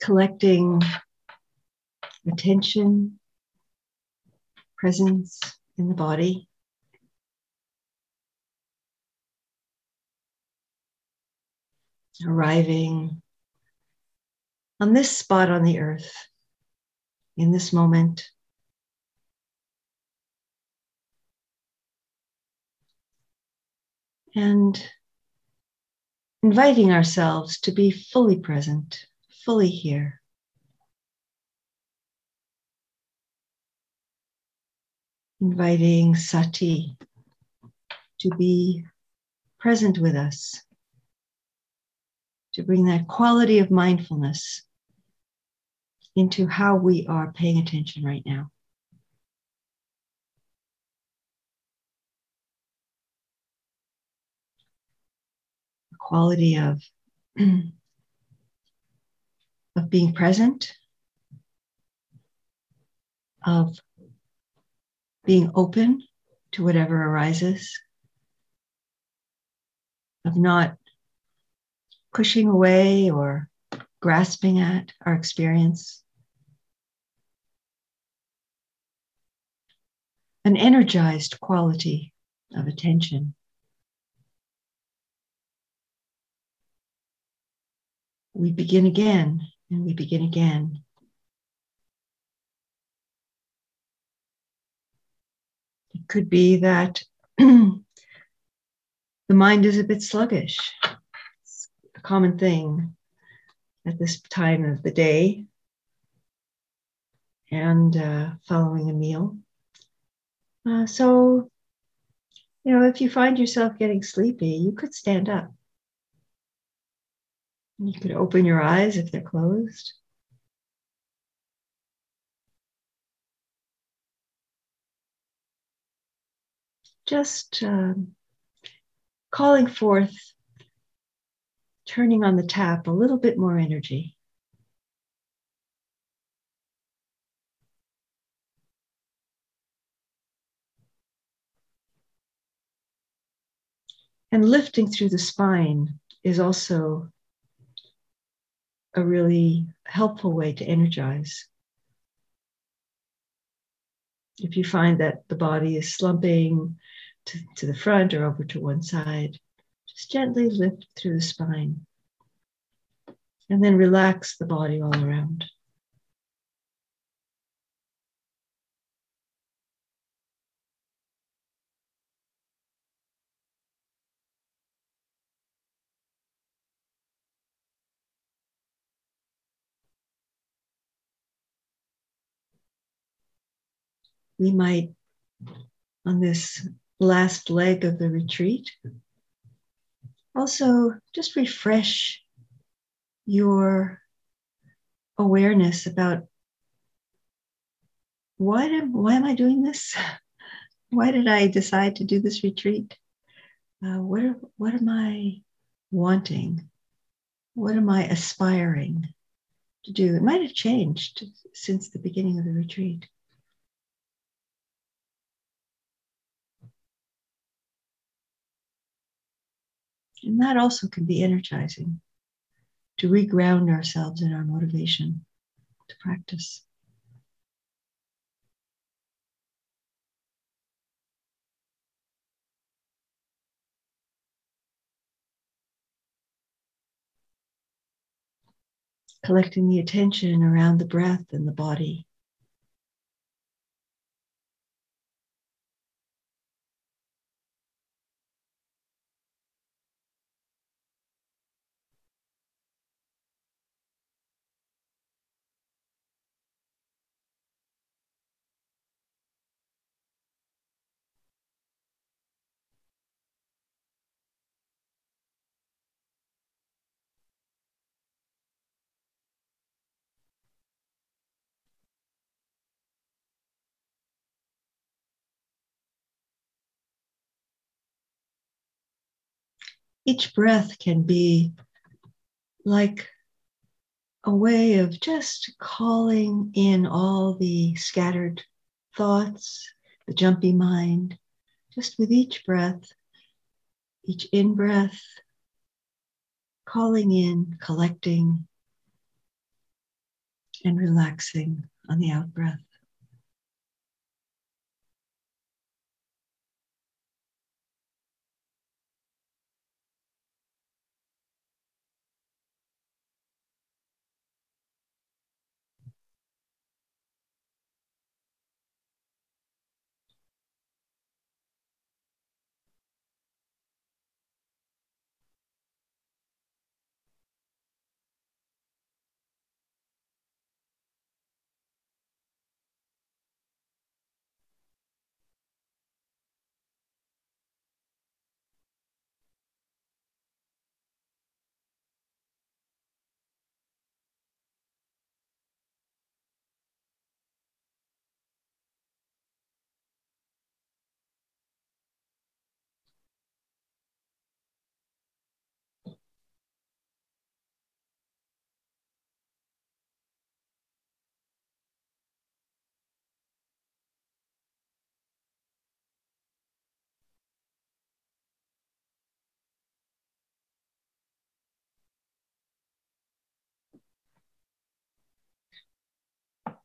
collecting attention, presence in the body. Arriving on this spot on the earth, in this moment. And inviting ourselves to be fully present fully here. Inviting Sati to be present with us, to bring that quality of mindfulness into how we are paying attention right now. The quality of of being present, of being open to whatever arises, of not pushing away or grasping at our experience. An energized quality of attention. We begin again and we begin again. Could be that the mind is a bit sluggish. It's a common thing at this time of the day and uh, following a meal. Uh, so, you know, if you find yourself getting sleepy, you could stand up. You could open your eyes if they're closed. Just um, calling forth, turning on the tap a little bit more energy. And lifting through the spine is also a really helpful way to energize. If you find that the body is slumping to, to the front or over to one side, just gently lift through the spine and then relax the body all around. We might, on this last leg of the retreat, also just refresh your awareness about why, did, why am I doing this? Why did I decide to do this retreat? Uh, what, what am I wanting? What am I aspiring to do? It might have changed since the beginning of the retreat. And that also can be energizing to reground ourselves in our motivation to practice. Collecting the attention around the breath and the body. Each breath can be like a way of just calling in all the scattered thoughts, the jumpy mind, just with each breath, each in breath, calling in, collecting, and relaxing on the out breath.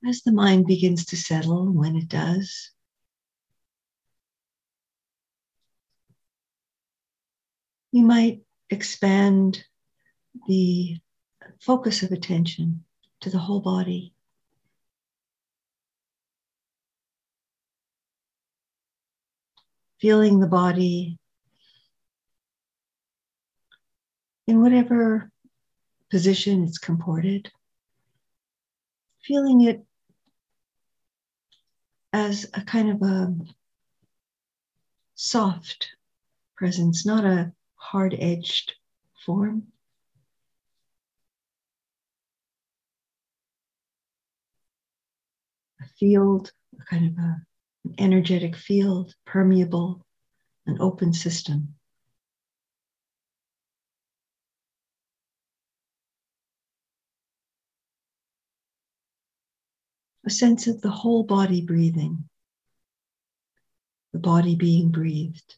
As the mind begins to settle, when it does, you might expand the focus of attention to the whole body. Feeling the body in whatever position it's comported, feeling it as a kind of a soft presence, not a hard edged form. A field, a kind of a, an energetic field, permeable, an open system. A sense of the whole body breathing, the body being breathed.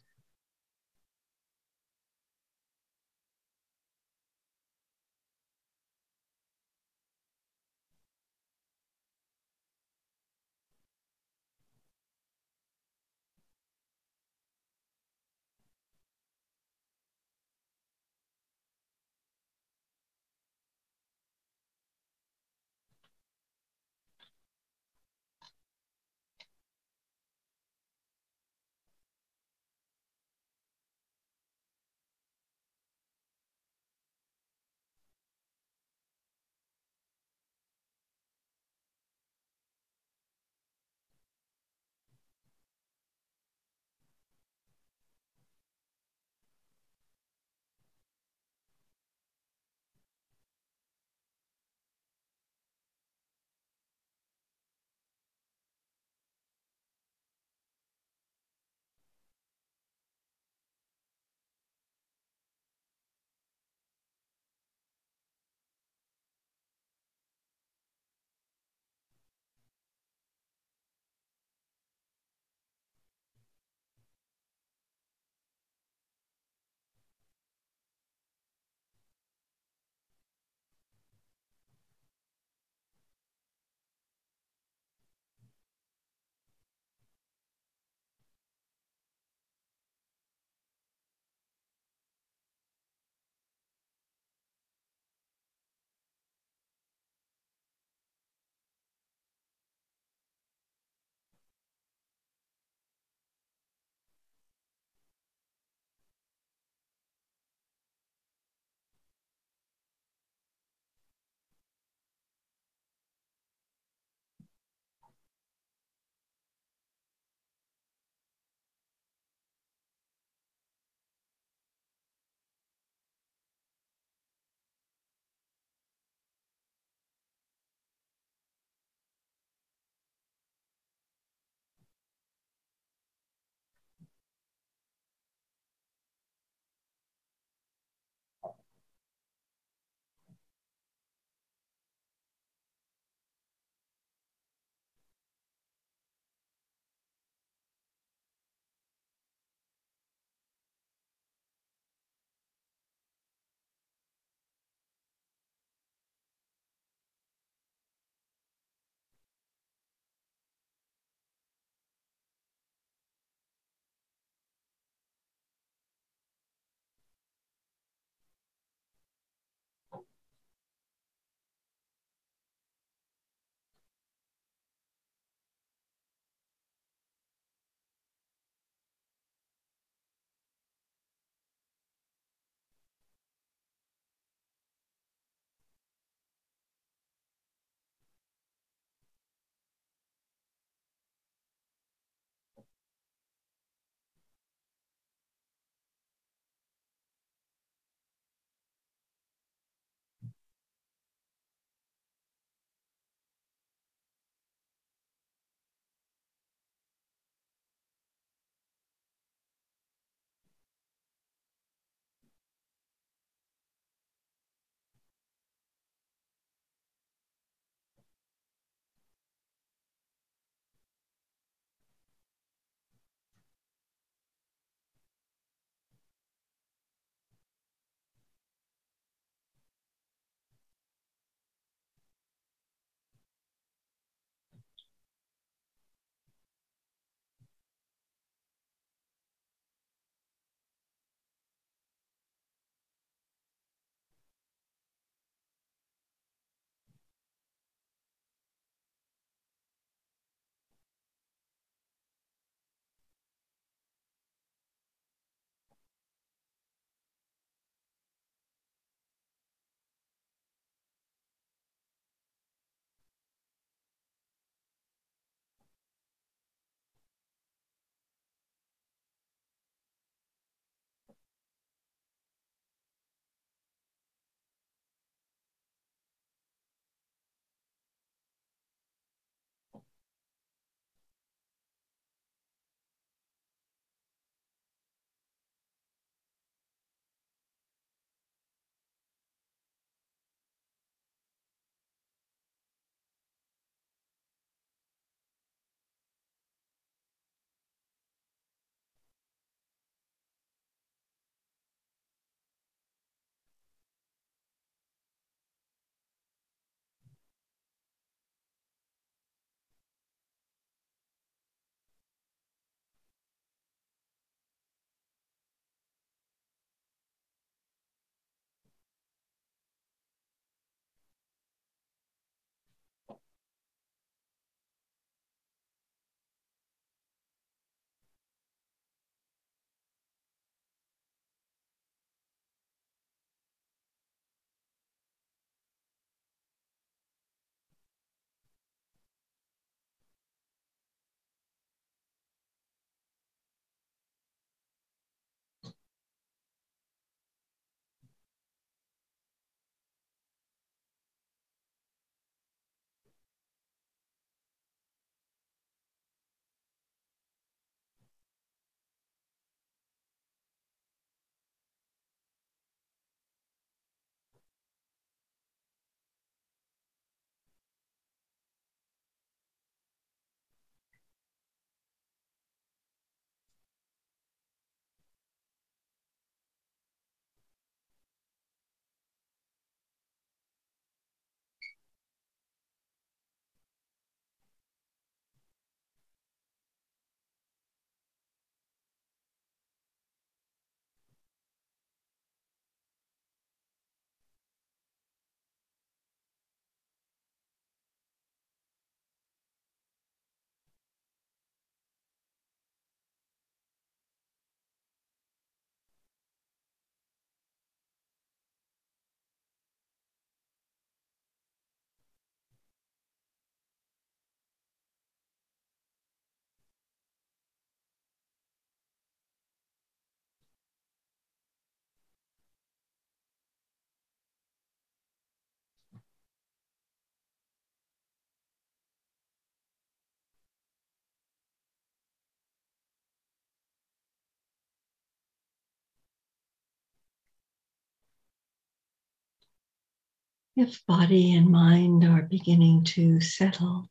If body and mind are beginning to settle,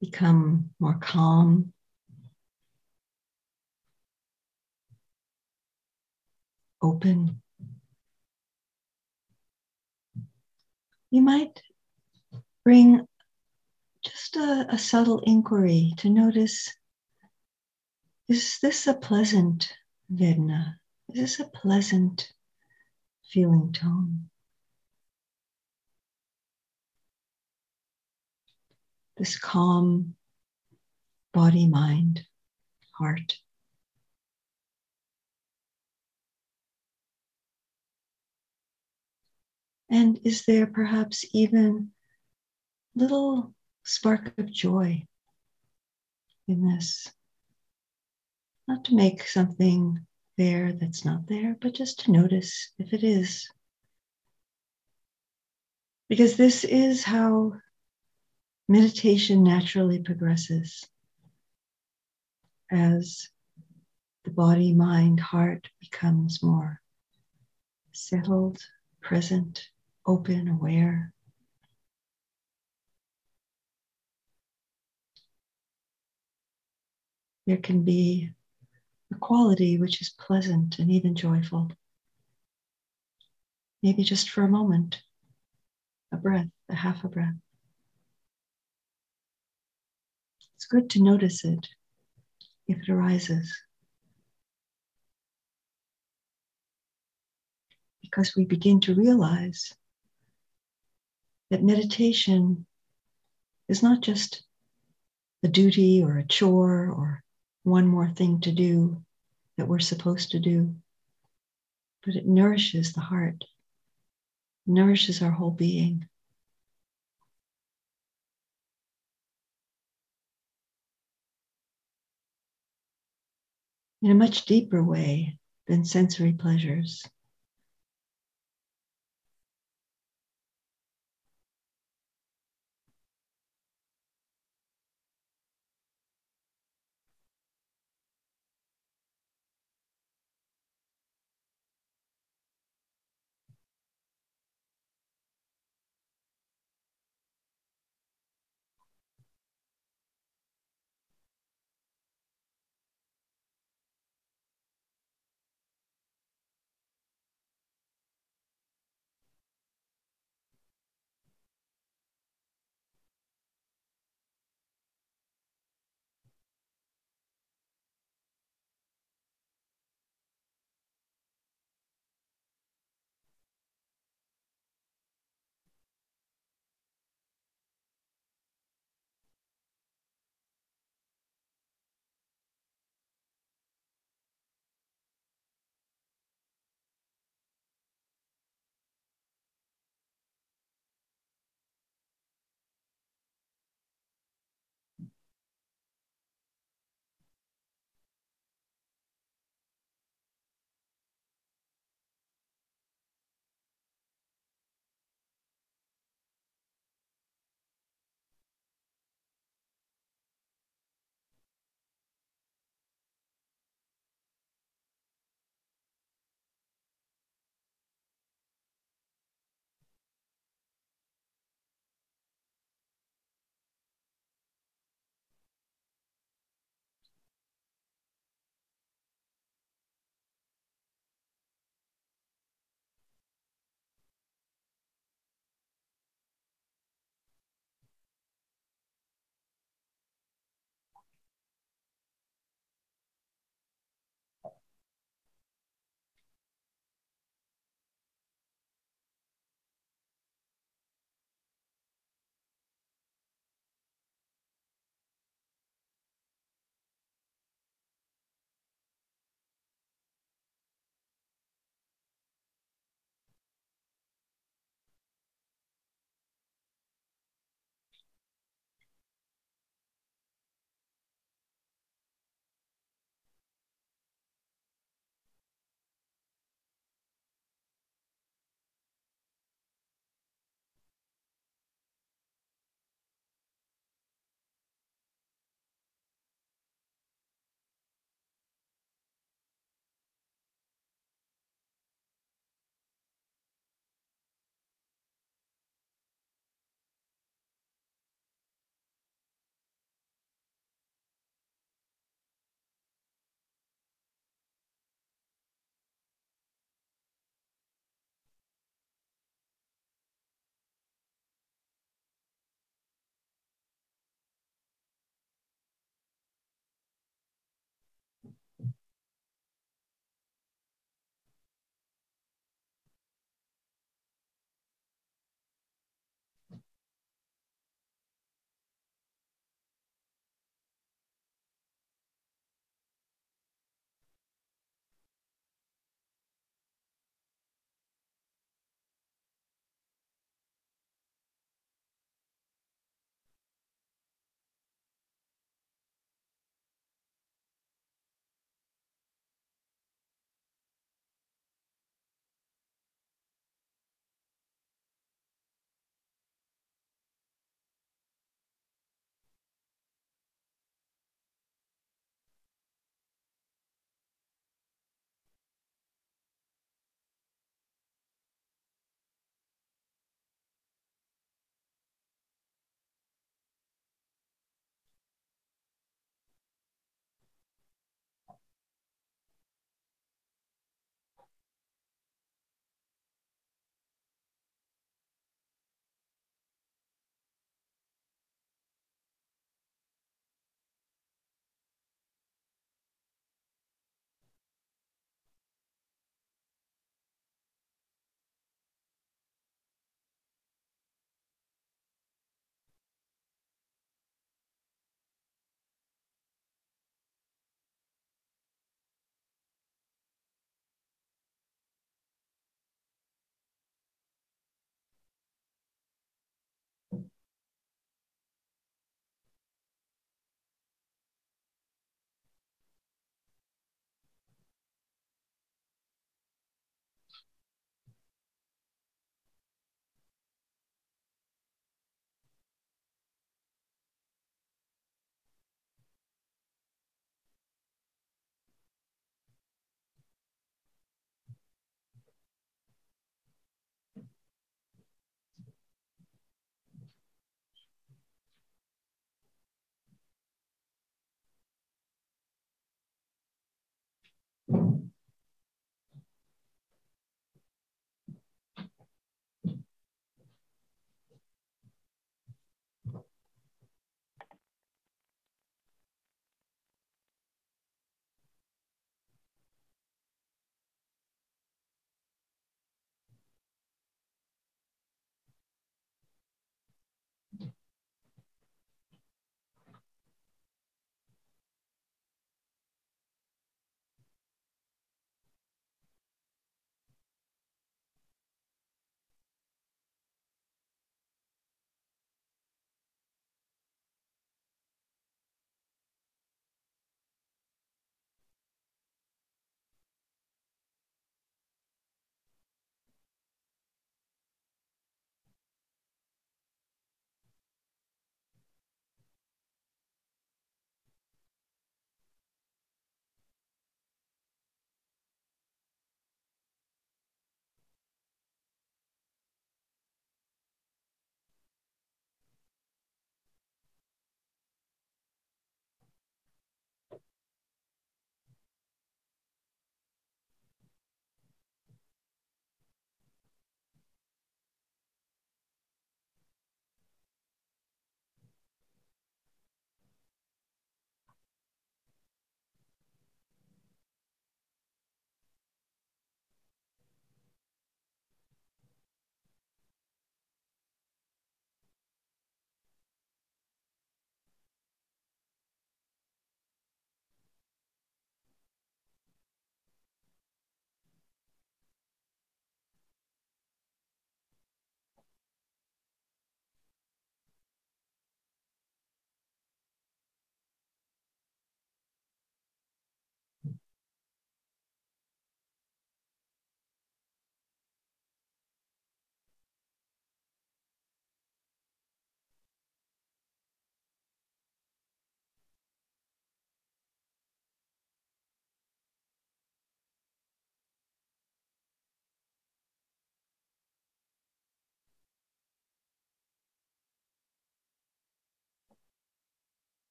become more calm, open, you might bring just a, a subtle inquiry to notice is this a pleasant Vedana? Is this a pleasant feeling tone? This calm body, mind, heart. And is there perhaps even little spark of joy in this? Not to make something there that's not there, but just to notice if it is. Because this is how meditation naturally progresses as the body, mind, heart becomes more settled, present, open, aware. There can be a quality which is pleasant and even joyful. Maybe just for a moment, a breath, a half a breath. It's good to notice it if it arises. Because we begin to realize that meditation is not just a duty or a chore or one more thing to do that we're supposed to do, but it nourishes the heart, nourishes our whole being. In a much deeper way than sensory pleasures.